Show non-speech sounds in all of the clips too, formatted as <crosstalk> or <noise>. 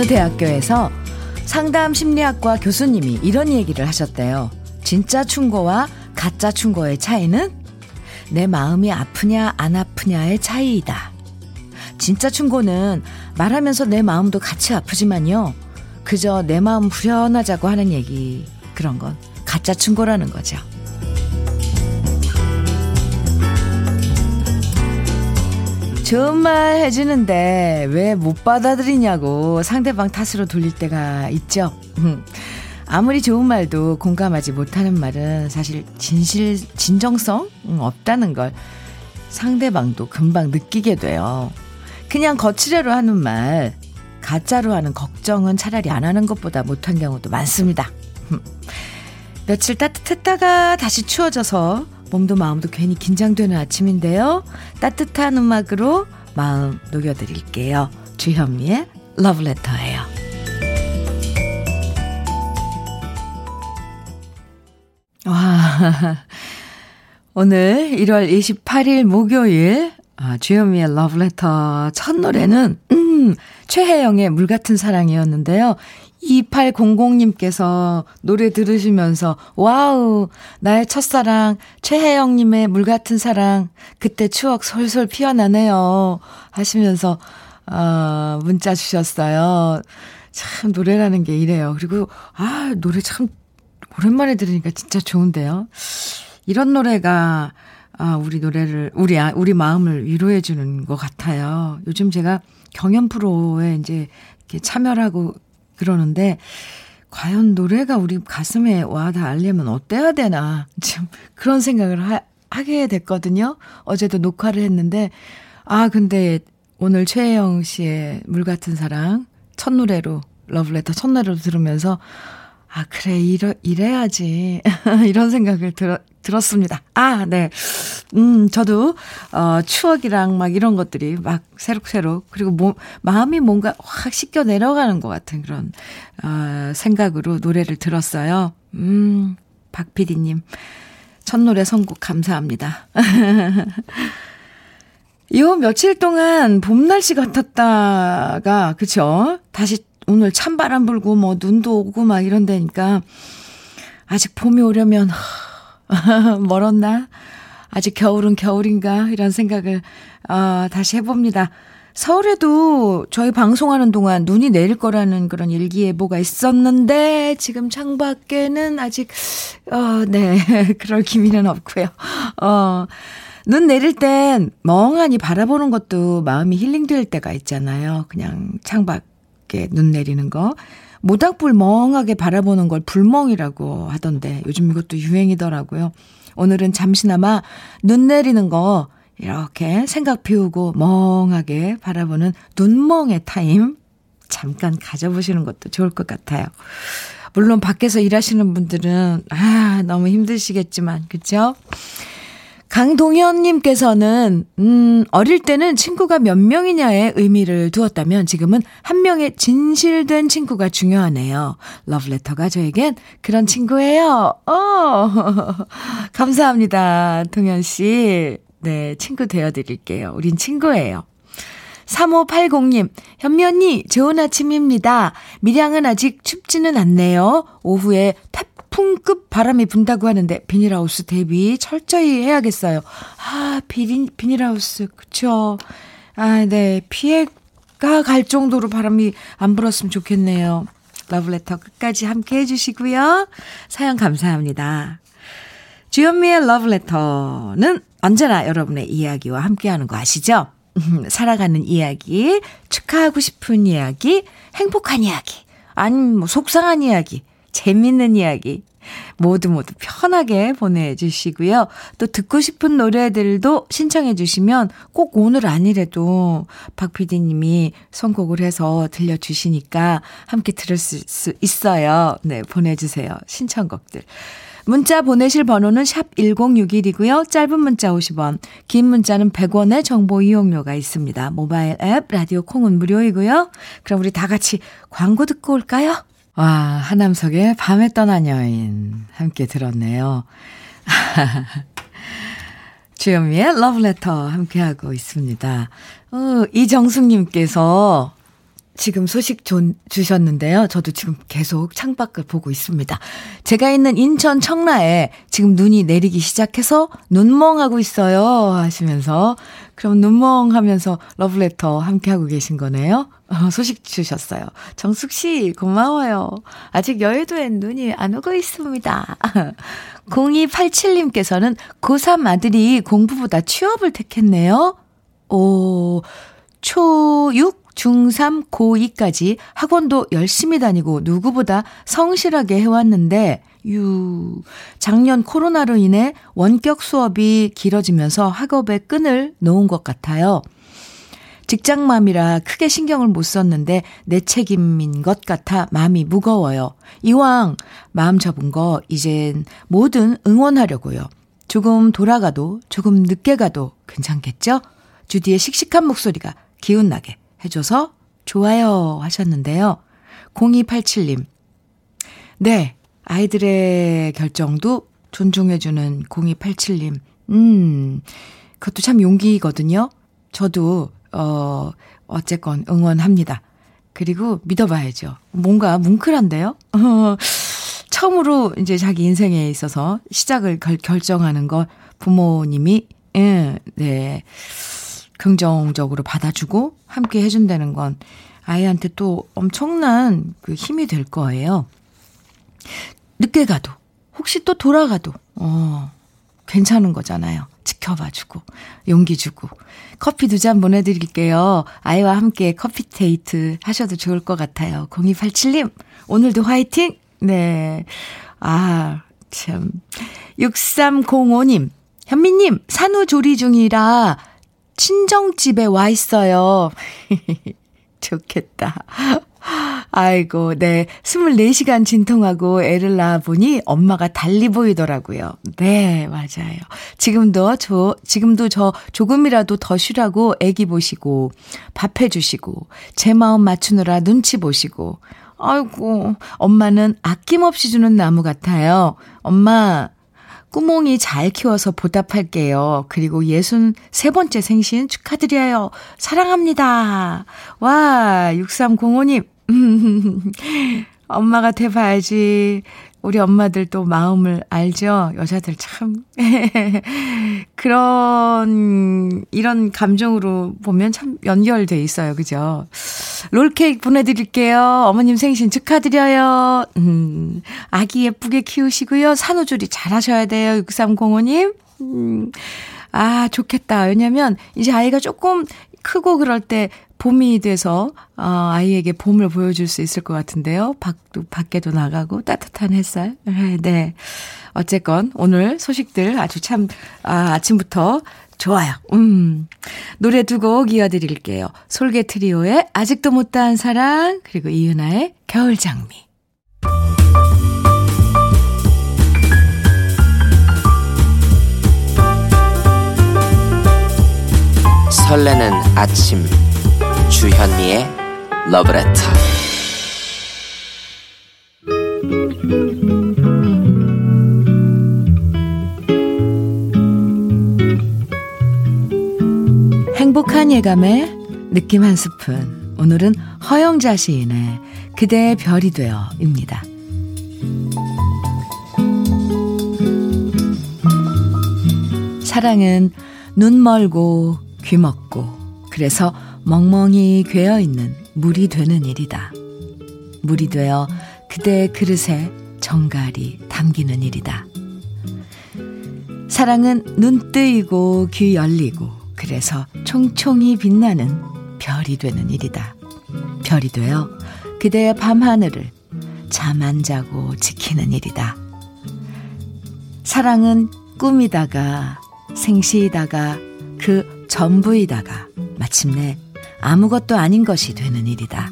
어느 대학교에서 상담 심리학과 교수님이 이런 얘기를 하셨대요. 진짜 충고와 가짜 충고의 차이는 내 마음이 아프냐 안 아프냐의 차이이다. 진짜 충고는 말하면서 내 마음도 같이 아프지만요. 그저 내 마음 후련하자고 하는 얘기 그런 건 가짜 충고라는 거죠. 좋은 말 해주는데 왜 못 받아들이냐고 상대방 탓으로 돌릴 때가 있죠. 아무리 좋은 말도 공감하지 못하는 말은 사실 진실, 진정성 없다는 걸 상대방도 금방 느끼게 돼요. 그냥 거칠애로 하는 말, 가짜로 하는 걱정은 차라리 안 하는 것보다 못한 경우도 많습니다. 며칠 따뜻했다가 다시 추워져서 몸도 마음도 괜히 긴장되는 아침인데요. 따뜻한 음악으로 마음 녹여드릴게요. 주현미의 러브레터예요. 와, <laughs> 오늘 1월 28일 목요일 아, 주현미의 러브레터 첫 노래는 음, 최혜영의 물 같은 사랑이었는데요. 2800님께서 노래 들으시면서, 와우, 나의 첫사랑, 최혜영님의 물 같은 사랑, 그때 추억 솔솔 피어나네요. 하시면서, 어, 문자 주셨어요. 참, 노래라는 게 이래요. 그리고, 아, 노래 참, 오랜만에 들으니까 진짜 좋은데요. 이런 노래가, 아, 우리 노래를, 우리, 아, 우리 마음을 위로해주는 것 같아요. 요즘 제가 경연 프로에 이제 참여를 하고 그러는데 과연 노래가 우리 가슴에 와 닿으려면 어때야 되나 지금 그런 생각을 하, 하게 됐거든요. 어제도 녹화를 했는데 아 근데 오늘 최혜영 씨의 물 같은 사랑 첫 노래로 러브레터 첫 노래로 들으면서 아 그래 이러 이래야지 <laughs> 이런 생각을 들, 들었습니다. 아 네. 음, 저도, 어, 추억이랑 막 이런 것들이 막 새록새록, 그리고 몸, 마음이 뭔가 확 씻겨 내려가는 것 같은 그런, 어, 생각으로 노래를 들었어요. 음, 박 PD님. 첫 노래 선곡 감사합니다. <laughs> 요 며칠 동안 봄 날씨 같았다가, 그쵸? 다시 오늘 찬바람 불고 뭐 눈도 오고 막 이런다니까, 아직 봄이 오려면, <laughs> 멀었나? 아직 겨울은 겨울인가? 이런 생각을, 어, 다시 해봅니다. 서울에도 저희 방송하는 동안 눈이 내릴 거라는 그런 일기예보가 있었는데, 지금 창밖에는 아직, 어, 네, <laughs> 그럴 기미는 없고요. 어, 눈 내릴 땐 멍하니 바라보는 것도 마음이 힐링될 때가 있잖아요. 그냥 창밖에 눈 내리는 거. 모닥불 멍하게 바라보는 걸 불멍이라고 하던데, 요즘 이것도 유행이더라고요. 오늘은 잠시나마 눈 내리는 거 이렇게 생각 비우고 멍하게 바라보는 눈멍의 타임 잠깐 가져보시는 것도 좋을 것 같아요. 물론 밖에서 일하시는 분들은 아 너무 힘드시겠지만 그렇죠? 강동현님께서는, 음, 어릴 때는 친구가 몇 명이냐에 의미를 두었다면 지금은 한 명의 진실된 친구가 중요하네요. 러브레터가 저에겐 그런 친구예요. 어, <laughs> 감사합니다. 동현씨. 네, 친구 되어드릴게요. 우린 친구예요. 3580님, 현미 언니, 좋은 아침입니다. 밀양은 아직 춥지는 않네요. 오후에 태풍급 바람이 분다고 하는데 비닐하우스 대비 철저히 해야겠어요. 아, 비닐, 비닐하우스, 그쵸. 아, 네. 피해가 갈 정도로 바람이 안 불었으면 좋겠네요. 러브레터 끝까지 함께 해주시고요. 사연 감사합니다. 주현미의 러브레터는 언제나 여러분의 이야기와 함께하는 거 아시죠? 살아가는 이야기, 축하하고 싶은 이야기, 행복한 이야기, 아니면 뭐 속상한 이야기, 재밌는 이야기 모두 모두 편하게 보내주시고요. 또 듣고 싶은 노래들도 신청해 주시면 꼭 오늘 아니래도 박 PD님이 선곡을 해서 들려주시니까 함께 들을 수 있어요. 네, 보내주세요. 신청곡들. 문자 보내실 번호는 샵 1061이고요. 짧은 문자 50원, 긴 문자는 100원의 정보 이용료가 있습니다. 모바일 앱, 라디오 콩은 무료이고요. 그럼 우리 다 같이 광고 듣고 올까요? 와, 하남석의 밤에 떠난 여인 함께 들었네요. <laughs> 주현미의 러브레터 함께하고 있습니다. 어, 이정숙님께서 지금 소식 조, 주셨는데요. 저도 지금 계속 창밖을 보고 있습니다. 제가 있는 인천 청라에 지금 눈이 내리기 시작해서 눈멍하고 있어요. 하시면서 그럼 눈멍하면서 러브레터 함께하고 계신 거네요. 어, 소식 주셨어요. 정숙 씨 고마워요. 아직 여의도엔 눈이 안 오고 있습니다. <laughs> 0287님께서는 고3 아들이 공부보다 취업을 택했네요. 오, 초6 중3, 고2까지 학원도 열심히 다니고 누구보다 성실하게 해왔는데, 유, 작년 코로나로 인해 원격 수업이 길어지면서 학업의 끈을 놓은 것 같아요. 직장맘이라 크게 신경을 못 썼는데 내 책임인 것 같아 마음이 무거워요. 이왕 마음 접은 거 이젠 뭐든 응원하려고요. 조금 돌아가도 조금 늦게 가도 괜찮겠죠? 주디의 씩씩한 목소리가 기운나게 해줘서 좋아요 하셨는데요. 0287님. 네, 아이들의 결정도 존중해주는 0287님. 음, 그것도 참 용기거든요. 저도, 어, 어쨌건 응원합니다. 그리고 믿어봐야죠. 뭔가 뭉클한데요? <laughs> 처음으로 이제 자기 인생에 있어서 시작을 결, 결정하는 거 부모님이, 예, 네. 긍정적으로 받아주고 함께 해준다는 건 아이한테 또 엄청난 그 힘이 될 거예요. 늦게 가도, 혹시 또 돌아가도, 어, 괜찮은 거잖아요. 지켜봐주고, 용기 주고. 커피 두 잔 보내드릴게요. 아이와 함께 커피 데이트 하셔도 좋을 것 같아요. 0287님, 오늘도 화이팅! 네. 아, 참. 6305님, 현미님, 산후조리 중이라 친정집에 와 있어요. <laughs> 좋겠다. 아이고, 네. 24시간 진통하고 애를 낳아보니 엄마가 달리 보이더라고요. 네, 맞아요. 지금도 저, 지금도 저 조금이라도 더 쉬라고 애기 보시고, 밥 해주시고, 제 마음 맞추느라 눈치 보시고, 아이고, 엄마는 아낌없이 주는 나무 같아요. 엄마, 꾸몽이 잘 키워서 보답할게요. 그리고 예순 세 번째 생신 축하드려요. 사랑합니다. 와, 6305님. <laughs> 엄마가 돼봐야지. 우리 엄마들 또 마음을 알죠? 여자들 참. <laughs> 그런, 이런 감정으로 보면 참 연결돼 있어요. 그죠? 롤케이크 보내드릴게요. 어머님 생신 축하드려요. 음, 아기 예쁘게 키우시고요. 산후조리 잘 하셔야 돼요. 6305님. 음, 아, 좋겠다. 왜냐면 이제 아이가 조금 크고 그럴 때 봄이 돼서 어, 아이에게 봄을 보여줄 수 있을 것 같은데요. 밖도 밖에도 나가고 따뜻한 햇살. 네. 어쨌건 오늘 소식들 아주 참 아, 아침부터 좋아요. 음. 노래 두 곡 이어드릴게요. 솔개 트리오의 아직도 못다한 사랑 그리고 이은아의 겨울 장미. 설레는 아침 주현미의 러브레터 행복한 예감에 느낌 한 스푼. 오늘은 허영자 시인의 그대의 별이 되어입니다. 사랑은 눈 멀고 귀 먹고. 그래서 멍멍이 괴어 있는 물이 되는 일이다. 물이 되어 그대의 그릇에 정갈이 담기는 일이다. 사랑은 눈 뜨이고 귀 열리고 그래서 총총히 빛나는 별이 되는 일이다. 별이 되어 그대의 밤하늘을 잠 안 자고 지키는 일이다. 사랑은 꿈이다가 생시이다가 그 전부이다가 마침내 아무것도 아닌 것이 되는 일이다.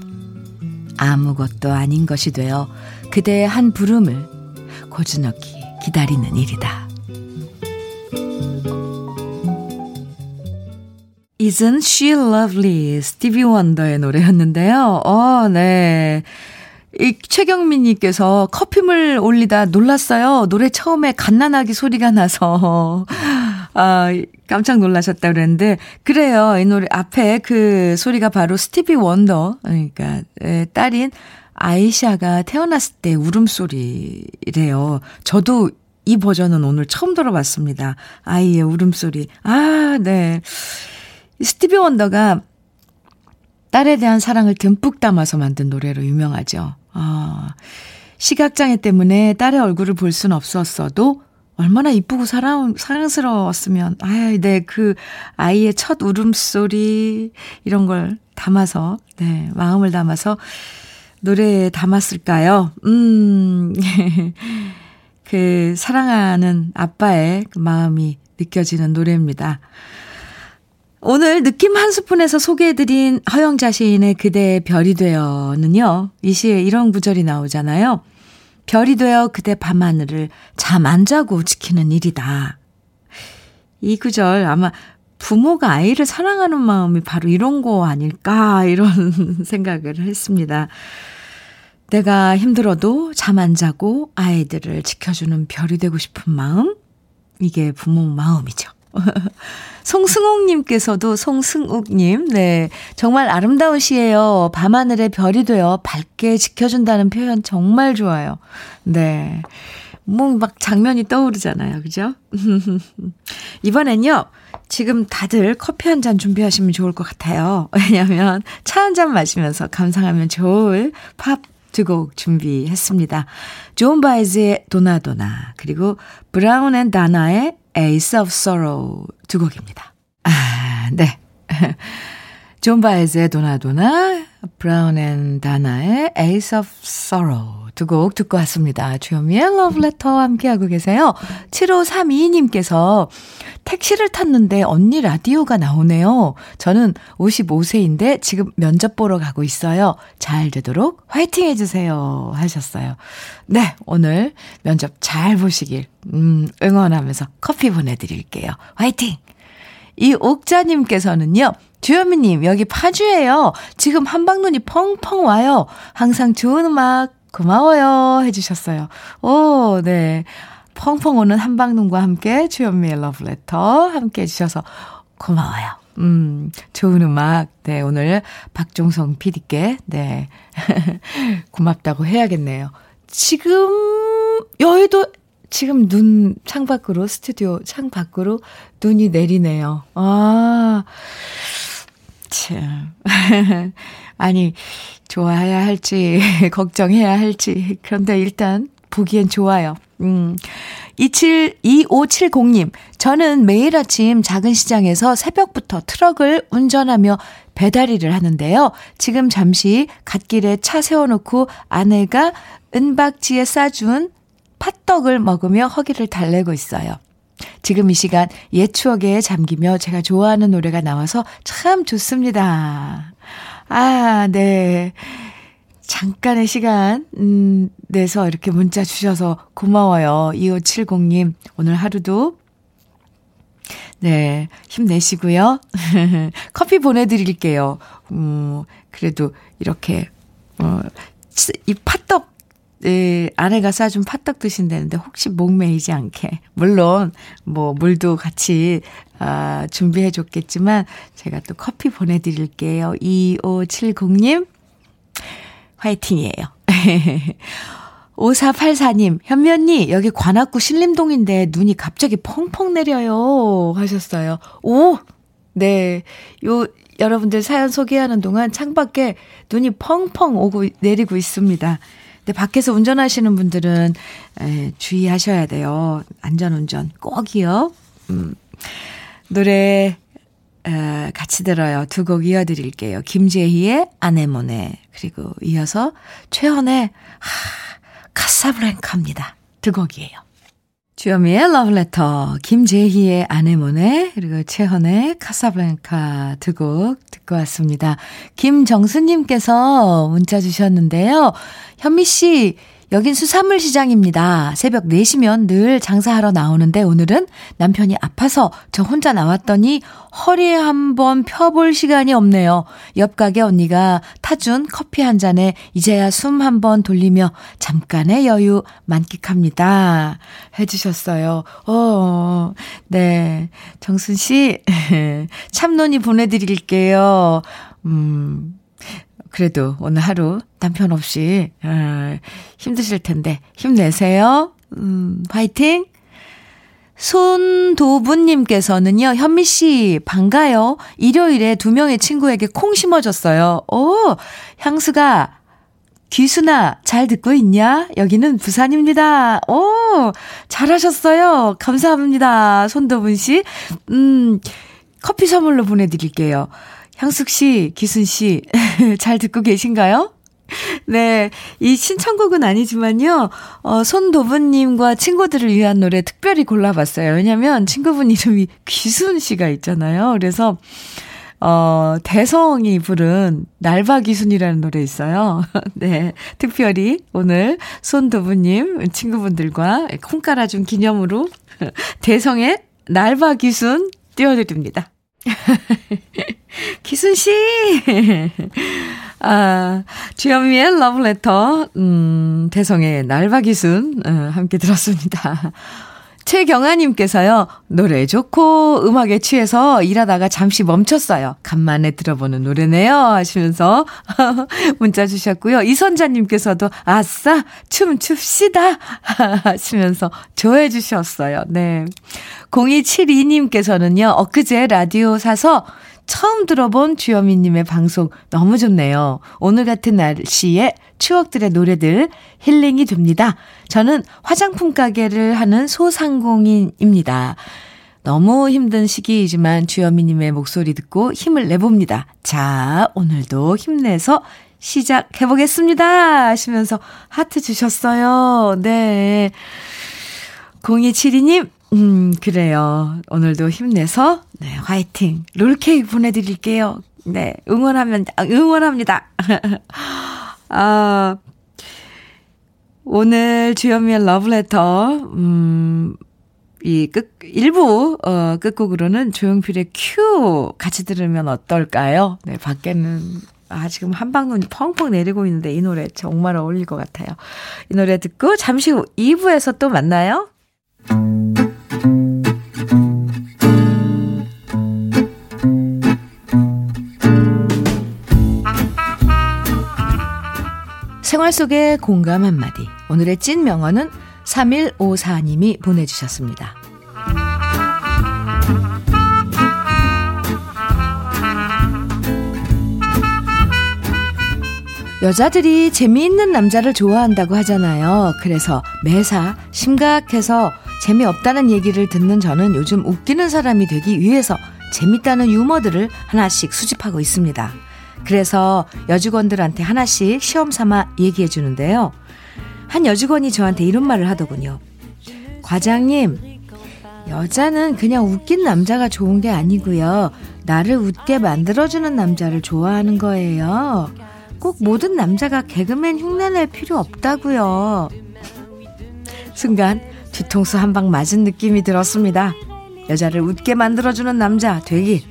아무것도 아닌 것이 되어 그대의 한 부름을 고즈넉히 기다리는 일이다. Isn't she lovely? 스티비 원더의 노래였는데요. 어, 네. 이 최경민 님께서 커피물 올리다 놀랐어요. 노래 처음에 갓난아기 소리가 나서. 아, 깜짝 놀라셨다 그랬는데, 그래요. 이 노래 앞에 그 소리가 바로 스티비 원더, 그러니까, 딸인 아이샤가 태어났을 때 울음소리래요. 저도 이 버전은 오늘 처음 들어봤습니다. 아이의 울음소리. 아, 네. 스티비 원더가 딸에 대한 사랑을 듬뿍 담아서 만든 노래로 유명하죠. 아, 시각장애 때문에 딸의 얼굴을 볼 수는 없었어도 얼마나 이쁘고 사랑, 사랑스러웠으면, 아, 네, 그 아이의 첫 울음소리, 이런 걸 담아서, 네, 마음을 담아서 노래에 담았을까요? 음, <laughs> 그 사랑하는 아빠의 그 마음이 느껴지는 노래입니다. 오늘 느낌 한 스푼에서 소개해드린 허영자 시인의 그대의 별이 되어는요, 이 시에 이런 구절이 나오잖아요. 별이 되어 그대 밤하늘을 잠 안 자고 지키는 일이다. 이 구절 아마 부모가 아이를 사랑하는 마음이 바로 이런 거 아닐까, 이런 <laughs> 생각을 했습니다. 내가 힘들어도 잠 안 자고 아이들을 지켜주는 별이 되고 싶은 마음? 이게 부모 마음이죠. <laughs> 송승욱님께서도 송승욱님, 네. 정말 아름다운 시예요. 밤하늘의 별이 되어 밝게 지켜준다는 표현 정말 좋아요. 네. 뭐 막 장면이 떠오르잖아요. 그죠? <laughs> 이번엔요. 지금 다들 커피 한 잔 준비하시면 좋을 것 같아요. 왜냐면 차 한 잔 마시면서 감상하면 좋을 팝 두곡 준비했습니다. 존 바이즈의 도나도나 그리고 브라운 앤 다나의 Ace of Sorrow 두 곡입니다. 아, 네. 존 바이즈의 도나도나, 브라운 앤 다나의 Ace of Sorrow 두 곡 듣고 왔습니다. 주현미의 Love Letter 함께하고 계세요. 7532님께서 택시를 탔는데 언니 라디오가 나오네요. 저는 55세인데 지금 면접 보러 가고 있어요. 잘 되도록 화이팅 해주세요. 하셨어요. 네, 오늘 면접 잘 보시길, 음, 응원하면서 커피 보내드릴게요. 화이팅! 이 옥자님께서는요, 주현미님, 여기 파주예요. 지금 한방눈이 펑펑 와요. 항상 좋은 음악 고마워요. 해주셨어요. 오, 네. 펑펑 오는 한방눈과 함께 주현미의 러브레터 함께 해주셔서 고마워요. 음, 좋은 음악. 네, 오늘 박종성 PD께, 네. <laughs> 고맙다고 해야겠네요. 지금, 여의도, 지금 눈, 창 밖으로, 스튜디오 창 밖으로 눈이 내리네요. 아, 참. <laughs> 아니, 좋아해야 할지, <laughs> 걱정해야 할지. 그런데 일단 보기엔 좋아요. 음. 27, 2570님, 저는 매일 아침 작은 시장에서 새벽부터 트럭을 운전하며 배달 일을 하는데요. 지금 잠시 갓길에 차 세워놓고 아내가 은박지에 싸준 팥떡을 먹으며 허기를 달래고 있어요. 지금 이 시간 옛 추억에 잠기며 제가 좋아하는 노래가 나와서 참 좋습니다. 아, 네. 잠깐의 시간, 음, 내서 이렇게 문자 주셔서 고마워요. 2570님, 오늘 하루도, 네, 힘내시고요. <laughs> 커피 보내드릴게요. 음, 그래도 이렇게, 어, 이 팥떡, 네, 아내가 싸준 팥떡 드신다는데 혹시 목 메이지 않게. 물론, 뭐, 물도 같이, 아, 준비해 줬겠지만, 제가 또 커피 보내드릴게요. 2570님, 화이팅이에요. <laughs> 5484님, 현미 언니, 여기 관악구 신림동인데 눈이 갑자기 펑펑 내려요. 하셨어요. 오! 네. 요, 여러분들 사연 소개하는 동안 창밖에 눈이 펑펑 오고 내리고 있습니다. 근데 밖에서 운전하시는 분들은 에, 주의하셔야 돼요. 안전운전 꼭이요. 음. 노래 에, 같이 들어요. 두 곡 이어드릴게요. 김재희의 아네모네 그리고 이어서 최헌의 하, 카사브랭카입니다. 두 곡이에요. 주여미의 러브레터, 김재희의 아네모네, 그리고 최헌의 카사블랑카 두 곡 듣고 왔습니다. 김정수님께서 문자 주셨는데요. 현미 씨, 여긴 수산물 시장입니다. 새벽 4시면 늘 장사하러 나오는데 오늘은 남편이 아파서 저 혼자 나왔더니 허리 한번 펴볼 시간이 없네요. 옆 가게 언니가 타준 커피 한 잔에 이제야 숨 한번 돌리며 잠깐의 여유 만끽합니다. 해주셨어요. 어, 네. 정순 씨, <laughs> 참론이 보내드릴게요. 음, 그래도 오늘 하루 남편 없이 어, 힘드실 텐데 힘내세요. 음, 화이팅! 손도부님께서는요, 현미 씨, 반가요. 일요일에 두 명의 친구에게 콩 심어줬어요. 오, 향수가, 귀순아, 잘 듣고 있냐? 여기는 부산입니다. 오, 잘하셨어요. 감사합니다. 손도분 씨. 음, 커피 선물로 보내드릴게요. 향숙 씨, 기순 씨, <laughs> 잘 듣고 계신가요? 네. 이 신청곡은 아니지만요, 어, 손도부님과 친구들을 위한 노래 특별히 골라봤어요. 왜냐면 친구분 이름이 기순 씨가 있잖아요. 그래서, 어, 대성이 부른 날바기순이라는 노래 있어요. <laughs> 네. 특별히 오늘 손도부님 친구분들과 콩 깔아준 기념으로 <laughs> 대성의 날바기순 띄워드립니다. <laughs> 기순 씨! <laughs> 아, 주현미의 러브레터, 음, 대성의 날바기순, 어, 함께 들었습니다. <laughs> 최경아님께서요, 노래 좋고 음악에 취해서 일하다가 잠시 멈췄어요. 간만에 들어보는 노래네요. 하시면서 문자 주셨고요. 이선자님께서도 아싸, 춤 춥시다. 하시면서 좋아해 주셨어요. 네. 0272님께서는요, 엊그제 라디오 사서 처음 들어본 주현미님의 방송 너무 좋네요. 오늘 같은 날씨에 추억들의 노래들 힐링이 됩니다. 저는 화장품 가게를 하는 소상공인입니다. 너무 힘든 시기이지만 주현미님의 목소리 듣고 힘을 내봅니다. 자, 오늘도 힘내서 시작해보겠습니다. 하시면서 하트 주셨어요. 네. 0272님, 음, 그래요. 오늘도 힘내서, 네, 화이팅. 롤케이크 보내드릴게요. 네, 응원하면, 응원합니다. <laughs> 아, 오늘 주현미의 러브레터, 음, 이 끝, 일부, 어, 끝곡으로는 조용필의 큐 같이 들으면 어떨까요? 네, 밖에는, 아, 지금 한방눈이 펑펑 내리고 있는데 이 노래 정말 어울릴 것 같아요. 이 노래 듣고 잠시 후 2부에서 또 만나요. 생활 속의 공감 한마디. 오늘의 찐 명언은 3154님이 보내주셨습니다. 여자들이 재미있는 남자를 좋아한다고 하잖아요. 그래서 매사 심각해서 재미없다는 얘기를 듣는 저는 요즘 웃기는 사람이 되기 위해서 재밌다는 유머들을 하나씩 수집하고 있습니다. 그래서 여직원들한테 하나씩 시험 삼아 얘기해 주는데요. 한 여직원이 저한테 이런 말을 하더군요. 과장님, 여자는 그냥 웃긴 남자가 좋은 게 아니고요. 나를 웃게 만들어주는 남자를 좋아하는 거예요. 꼭 모든 남자가 개그맨 흉내낼 필요 없다고요. 순간 뒤통수 한 방 맞은 느낌이 들었습니다. 여자를 웃게 만들어주는 남자 되기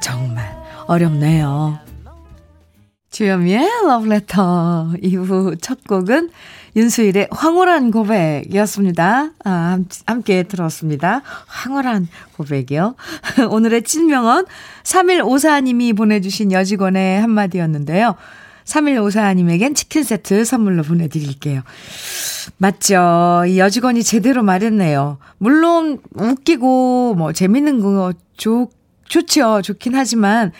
정말 어렵네요. 주현미의 러브레터 2부 첫 곡은 윤수일의 황홀한 고백이었습니다. 아, 함께 들었습니다. 황홀한 고백이요. <laughs> 오늘의 찐명언 3154님이 보내주신 여직원의 한마디였는데요. 3154님에겐 치킨 세트 선물로 보내드릴게요. 맞죠. 이 여직원이 제대로 말했네요. 물론 웃기고 뭐 재밌는 거 좋, 좋죠. 좋긴 하지만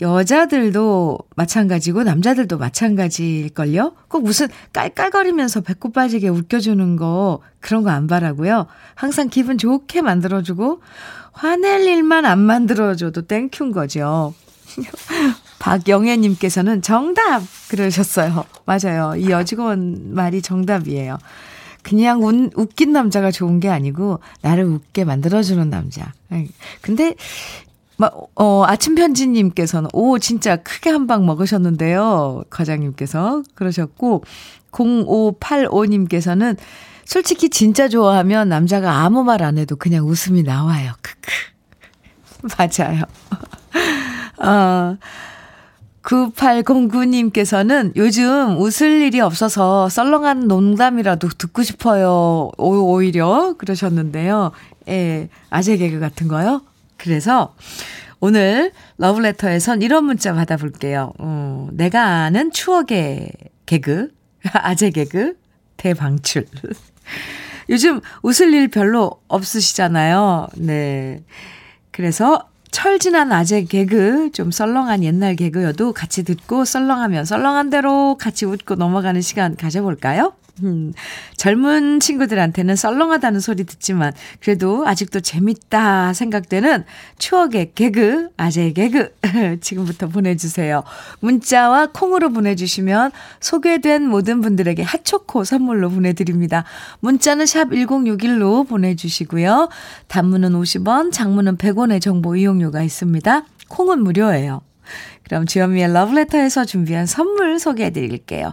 여자들도 마찬가지고 남자들도 마찬가지일걸요? 꼭 무슨 깔깔거리면서 배꼽 빠지게 웃겨주는 거 그런 거 안 바라고요. 항상 기분 좋게 만들어주고 화낼 일만 안 만들어줘도 thank you인 거죠. <laughs> 박영애님께서는 정답! 그러셨어요. 맞아요. 이 여직원 말이 정답이에요. 그냥 운, 웃긴 남자가 좋은 게 아니고, 나를 웃게 만들어주는 남자. 근데, 막, 어, 아침 편지님께서는, 오, 진짜 크게 한 방 먹으셨는데요. 과장님께서. 그러셨고, 0585님께서는 솔직히 진짜 좋아하면 남자가 아무 말 안 해도 그냥 웃음이 나와요. 크크. <laughs> 맞아요. <laughs> 어, 9809님께서는 요즘 웃을 일이 없어서 썰렁한 농담이라도 듣고 싶어요. 오, 오히려 그러셨는데요. 예, 아재 개그 같은 거요. 그래서 오늘 러브레터에선 이런 문자 받아볼게요. 어, 내가 아는 추억의 개그, <laughs> 아재 개그, 대방출. <laughs> 요즘 웃을 일 별로 없으시잖아요. 네. 그래서 철진한 아재 개그, 좀 썰렁한 옛날 개그여도 같이 듣고 썰렁하면 썰렁한 대로 같이 웃고 넘어가는 시간 가져볼까요? 음, 젊은 친구들한테는 썰렁하다는 소리 듣지만 그래도 아직도 재밌다 생각되는 추억의 개그, 아재의 개그 <laughs> 지금부터 보내주세요. 문자와 콩으로 보내주시면 소개된 모든 분들에게 핫초코 선물로 보내드립니다. 문자는 샵 1061로 보내주시고요. 단문은 50원, 장문은 100원의 정보 이용료가 있습니다. 콩은 무료예요. 그럼 주현미의 러브레터에서 준비한 선물 소개해 드릴게요.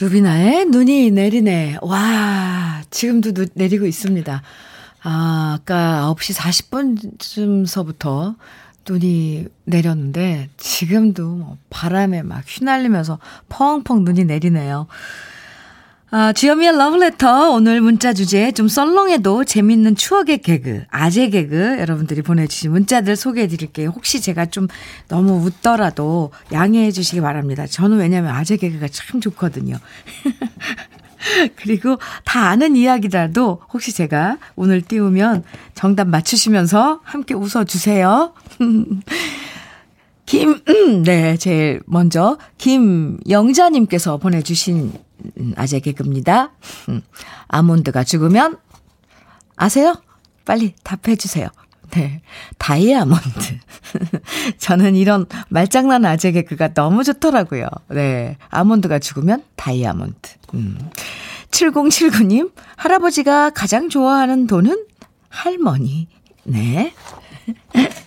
루비나의 눈이 내리네. 와, 지금도 눈 내리고 있습니다. 아, 아까 9시 40분쯤서부터 눈이 내렸는데, 지금도 뭐 바람에 막 휘날리면서 펑펑 눈이 내리네요. 아, 주여미의 러브레터 오늘 문자 주제 좀 썰렁해도 재밌는 추억의 개그, 아재 개그 여러분들이 보내주신 문자들 소개해 드릴게요. 혹시 제가 좀 너무 웃더라도 양해해 주시기 바랍니다. 저는 왜냐면 아재 개그가 참 좋거든요. <laughs> 그리고 다 아는 이야기라도 혹시 제가 오늘 띄우면 정답 맞추시면서 함께 웃어주세요. <laughs> 김, 네, 제일 먼저, 김영자님께서 보내주신 아재 개그입니다. 음, 아몬드가 죽으면, 아세요? 빨리 답해 주세요. 네. 다이아몬드. <laughs> 저는 이런 말장난 아재 개그가 너무 좋더라고요. 네. 아몬드가 죽으면 다이아몬드. 음. 7079님, 할아버지가 가장 좋아하는 돈은 할머니. 네. <laughs>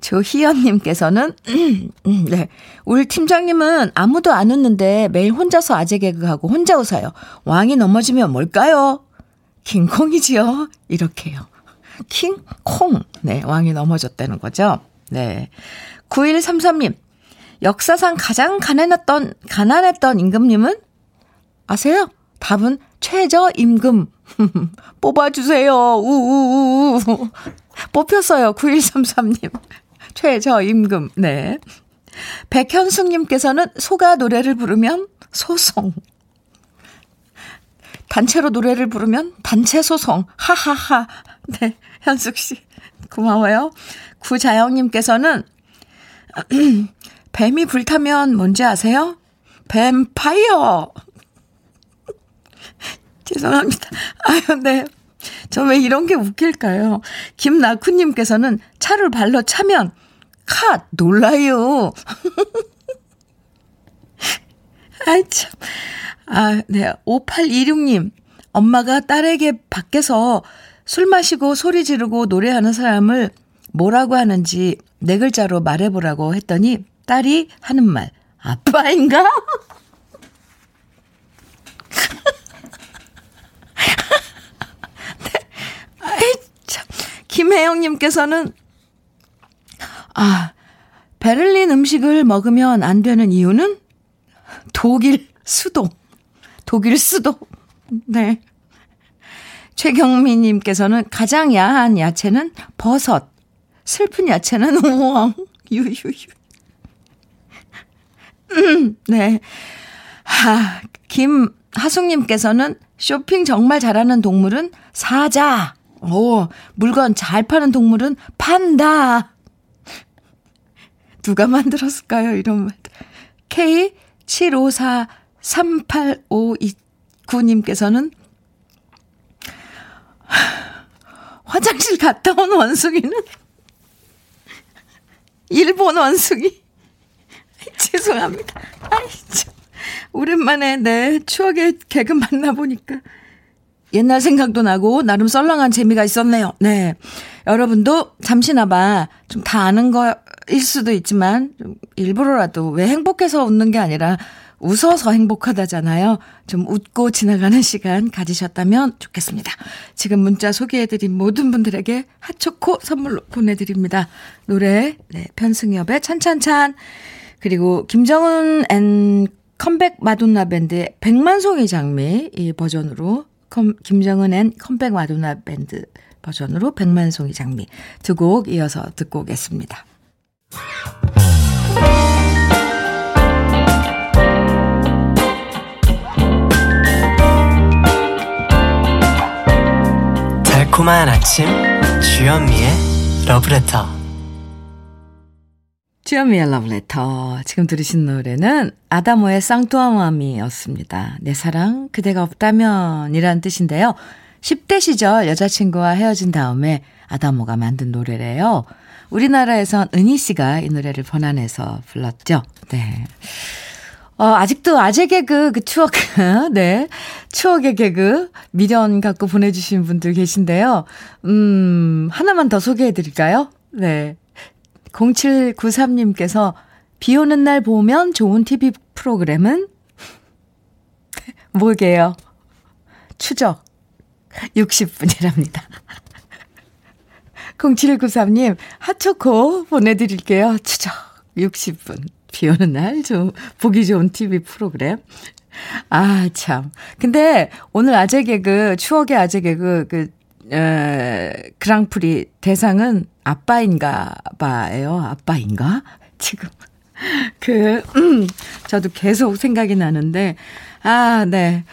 조희연님께서는, <clears throat> 네. 우리 팀장님은 아무도 안 웃는데 매일 혼자서 아재 개그하고 혼자 웃어요. 왕이 넘어지면 뭘까요? 킹콩이지요. 이렇게요. 킹콩. 네. 왕이 넘어졌다는 거죠. 네. 9133님. 역사상 가장 가난했던, 가난했던 임금님은? 아세요? 답은 최저임금. <laughs> 뽑아주세요. 우우우. 뽑혔어요. 9133님. 최저임금. 네. 백현숙님께서는 소가 노래를 부르면 소송. 단체로 노래를 부르면 단체 소송. 하하하. 네. 현숙 씨. 고마워요. 구자영님께서는 <clears throat> 뱀이 불타면 뭔지 아세요? 뱀파이어. <laughs> 죄송합니다. 아유, 네. <laughs> 저 왜 이런 게 웃길까요? 김나쿠님께서는 차를 발로 차면 카 놀라요. <laughs> 아이 참. 아, 네. 5826님. 엄마가 딸에게 밖에서 술 마시고 소리 지르고 노래하는 사람을 뭐라고 하는지 네 글자로 말해보라고 했더니 딸이 하는 말. 아빠인가? <laughs> 네. 아이, 참. 김혜영님께서는 아, 베를린 음식을 먹으면 안 되는 이유는 독일 수도. 독일 수도. 네. 최경미님께서는 가장 야한 야채는 버섯. 슬픈 야채는 <laughs> 우엉. 유유유. 음, 네. 하, 김하숙님께서는 쇼핑 정말 잘하는 동물은 사자. 오, 물건 잘 파는 동물은 판다. 누가 만들었을까요? 이런 말. K75438529 8669님께서는 화장실 갔다 온 원숭이는 일본 원숭이. <laughs> 죄송합니다. 아이, 참. 오랜만에 내 추억의 개그 만나보니까 옛날 생각도 나고 나름 썰렁한 재미가 있었네요. 네. 여러분도 잠시나마 좀 다 아는 거일 수도 있지만 좀 일부러라도 왜 행복해서 웃는 게 아니라 웃어서 행복하다잖아요. 좀 웃고 지나가는 시간 가지셨다면 좋겠습니다. 지금 문자 소개해드린 모든 분들에게 핫초코 선물로 보내드립니다. 노래, 네, 편승엽의 찬찬찬, 그리고 김정은 앤 컴백 마돈나 밴드의 백만송이 장미 이 버전으로 컴, 김정은 앤 컴백 마돈나 밴드 버전으로 백만송이 장미 두 곡 이어서 듣고 오겠습니다. 달콤한 아침 주현미의 러브레터 주현미의 러브레터 지금 들으신 노래는 아다모의 쌍뚜아마미였습니다. 내 사랑 그대가 없다면 이란 뜻인데요. 10대 시절 여자친구와 헤어진 다음에 아다모가 만든 노래래요. 우리나라에선 은희 씨가 이 노래를 번안해서 불렀죠. 네. 어, 아직도 아재 개그, 그 추억, <laughs> 네. 추억의 개그, 미련 갖고 보내주신 분들 계신데요. 음, 하나만 더 소개해 드릴까요? 네. 0793님께서 비 오는 날 보면 좋은 TV 프로그램은? <laughs> 뭐게요? 추적. 60분이랍니다. 0793님, <laughs> 핫초코 보내드릴게요. 추적. 60분. 비 오는 날 좀 보기 좋은 TV 프로그램. 아, 참. 근데 오늘 아재 개그, 추억의 아재 개그, 그, 에, 그랑프리 대상은 아빠인가 봐요. 아빠인가? 지금. <laughs> 그, 음, 저도 계속 생각이 나는데, 아, 네.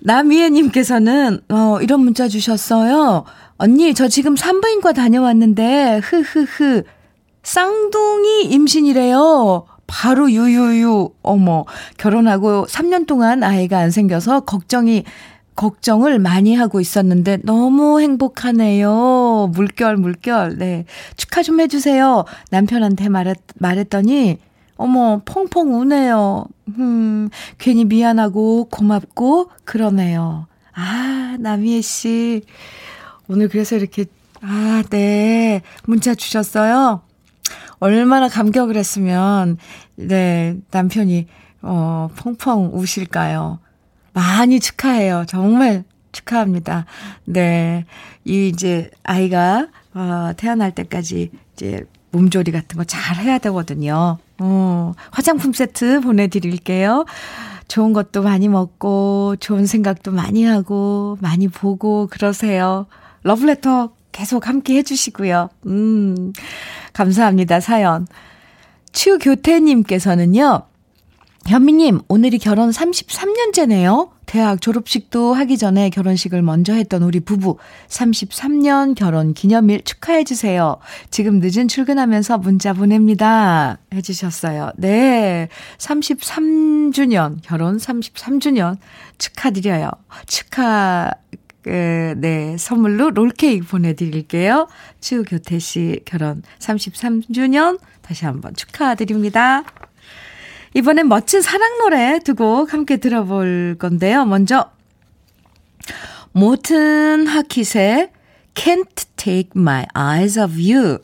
남희애님께서는, 어, 이런 문자 주셨어요. 언니, 저 지금 산부인과 다녀왔는데, 흐흐흐. 쌍둥이 임신이래요. 바로 유유유. 어머. 결혼하고 3년 동안 아이가 안 생겨서 걱정이 걱정을 많이 하고 있었는데 너무 행복하네요. 물결 물결. 네. 축하 좀 해 주세요. 남편한테 말했 말했더니 어머, 펑펑 우네요. 음, 괜히 미안하고 고맙고 그러네요. 아, 남희애 씨. 오늘 그래서 이렇게, 아, 네. 문자 주셨어요. 얼마나 감격을 했으면, 네, 남편이, 어, 펑펑 우실까요? 많이 축하해요. 정말 축하합니다. 네. 이 이제 아이가, 어, 태어날 때까지 이제 몸조리 같은 거 잘 해야 되거든요. 어, 화장품 세트 보내드릴게요. 좋은 것도 많이 먹고, 좋은 생각도 많이 하고, 많이 보고, 그러세요. 러브레터 계속 함께 해주시고요. 음, 감사합니다, 사연. 추교태님께서는요, 현미님, 오늘이 결혼 33년째네요. 대학 졸업식도 하기 전에 결혼식을 먼저 했던 우리 부부. 33년 결혼 기념일 축하해주세요. 지금 늦은 출근하면서 문자 보냅니다. 해주셨어요. 네. 33주년, 결혼 33주년 축하드려요. 축하, 그, 네, 선물로 롤케이크 보내드릴게요. 추교태 씨 결혼 33주년 다시 한번 축하드립니다. 이번엔 멋진 사랑 노래 두 곡 함께 들어볼 건데요. 먼저, 모튼 하킷의 Can't Take My Eyes Off You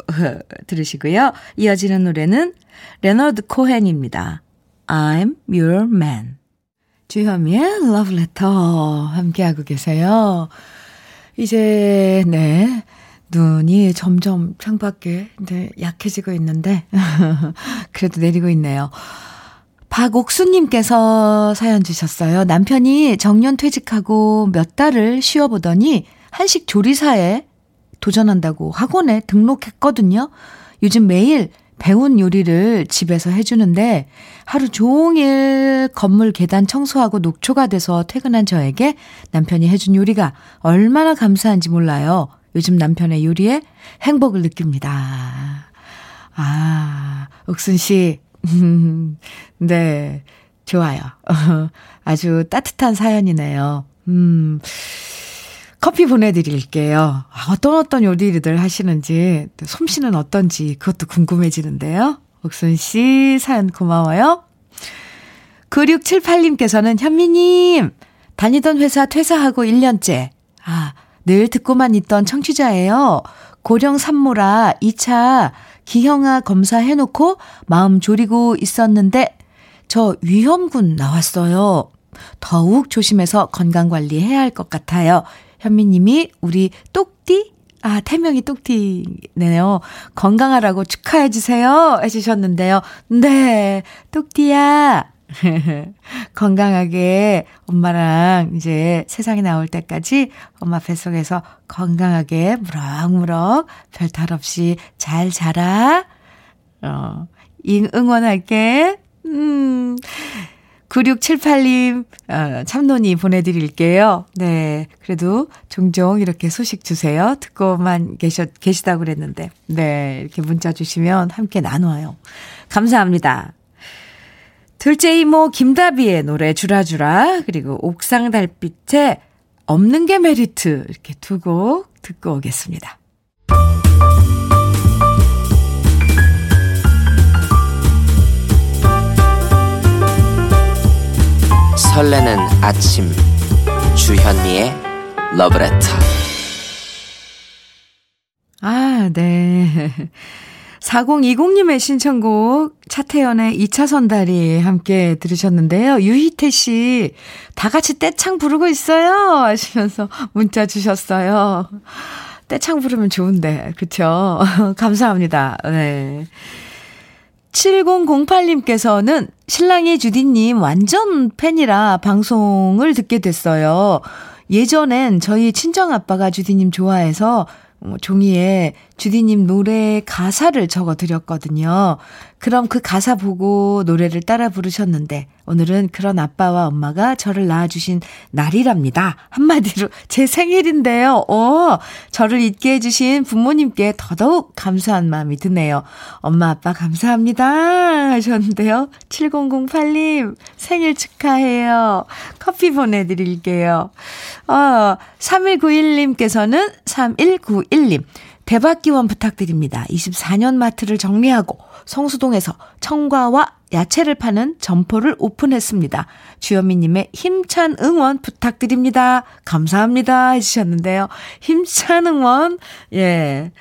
들으시고요. 이어지는 노래는 레너드 코헨입니다. I'm Your Man. 주현미의 Love Letter 함께하고 계세요. 이제, 네. 눈이 점점 창밖에 네, 약해지고 있는데, <laughs> 그래도 내리고 있네요. 박옥수님께서 사연 주셨어요. 남편이 정년 퇴직하고 몇 달을 쉬어보더니 한식 조리사에 도전한다고 학원에 등록했거든요. 요즘 매일 배운 요리를 집에서 해주는데 하루 종일 건물 계단 청소하고 녹초가 돼서 퇴근한 저에게 남편이 해준 요리가 얼마나 감사한지 몰라요. 요즘 남편의 요리에 행복을 느낍니다. 아, 옥순 씨, <laughs> 네. 좋아요. <laughs> 아주 따뜻한 사연이네요. 음. 커피 보내드릴게요. 아, 어떤 어떤 요리들 하시는지, 솜씨는 어떤지 그것도 궁금해지는데요. 옥순 씨 사연 고마워요. 9678님께서는 현미님, 다니던 회사 퇴사하고 1년째. 아, 늘 듣고만 있던 청취자예요. 고령 산모라 2차 기형아 검사 해놓고 마음 졸이고 있었는데 저 위험군 나왔어요. 더욱 조심해서 건강 관리 해야 할 것 같아요. 현미님이 우리 똑띠? 아, 태명이 똑띠네요. 건강하라고 축하해주세요. 해주셨는데요. 네, 똑띠야. <laughs> 건강하게 엄마랑 이제 세상에 나올 때까지 엄마 뱃속에서 건강하게 무럭무럭 별 탈 없이 잘 자라. 어, 응원할게. 음. 9678님, 어, 참론이 보내드릴게요. 네. 그래도 종종 이렇게 소식 주세요. 듣고만 계셨, 계시다고 그랬는데. 네. 이렇게 문자 주시면 함께 나눠요. 감사합니다. 둘째 이모 김다비의 노래 주라주라 그리고 옥상 달빛에 없는 게 메리트 이렇게 두 곡 듣고 오겠습니다. 설레는 아침 주현미의 러브레터 아, 네. 4020님의 신청곡 차태현의 2차선 다리 함께 들으셨는데요. 유희태 씨, 다 같이 떼창 부르고 있어요. 하시면서 문자 주셨어요. 떼창 부르면 좋은데, 그쵸? <laughs> 감사합니다. 네. 7008님께서는 신랑이 주디님 완전 팬이라 방송을 듣게 됐어요. 예전엔 저희 친정 아빠가 주디님 좋아해서 뭐 종이에 주디님 노래 가사를 적어 드렸거든요. 그럼 그 가사 보고 노래를 따라 부르셨는데 오늘은 그런 아빠와 엄마가 저를 낳아주신 날이랍니다. 한마디로 <laughs> 제 생일인데요. 오, 저를 잊게 해주신 부모님께 더더욱 감사한 마음이 드네요. 엄마, 아빠 감사합니다. 하셨는데요. 7008님, 생일 축하해요. 커피 보내드릴게요. 어, 3191님께서는 3191님. 대박 기원 부탁드립니다. 24년 마트를 정리하고 성수동에서 청과와 야채를 파는 점포를 오픈했습니다. 주현미님의 힘찬 응원 부탁드립니다. 감사합니다. 해주셨는데요. 힘찬 응원, 예,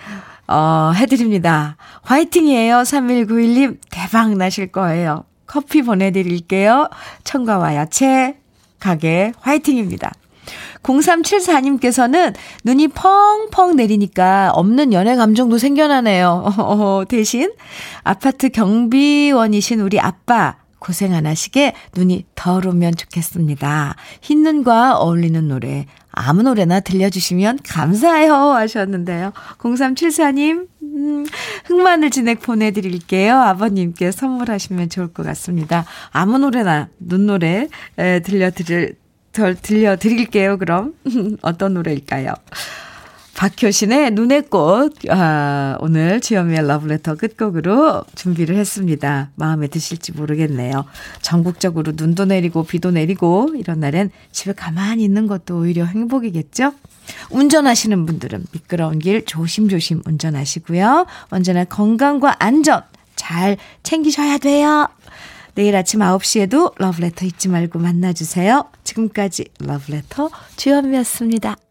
어, 해드립니다. 화이팅이에요. 3191님. 대박 나실 거예요. 커피 보내드릴게요. 청과와 야채 가게 화이팅입니다. 0374님께서는 눈이 펑펑 내리니까 없는 연애 감정도 생겨나네요. 어, 대신 아파트 경비원이신 우리 아빠 고생 안 하시게 눈이 덜 오면 좋겠습니다. 흰 눈과 어울리는 노래 아무 노래나 들려주시면 감사해요 하셨는데요. 0374님 음, 흑마늘 진액 보내드릴게요. 아버님께 선물하시면 좋을 것 같습니다. 아무 노래나 눈노래 들려드릴 덜 들려드릴게요, 그럼. <laughs> 어떤 노래일까요? 박효신의 눈의 꽃, 아, 오늘 주현미의 러브레터 끝곡으로 준비를 했습니다. 마음에 드실지 모르겠네요. 전국적으로 눈도 내리고 비도 내리고 이런 날엔 집에 가만히 있는 것도 오히려 행복이겠죠? 운전하시는 분들은 미끄러운 길 조심조심 운전하시고요. 언제나 건강과 안전 잘 챙기셔야 돼요. 내일 아침 9시에도 러브레터 잊지 말고 만나주세요. 지금까지 러브레터 주현미였습니다.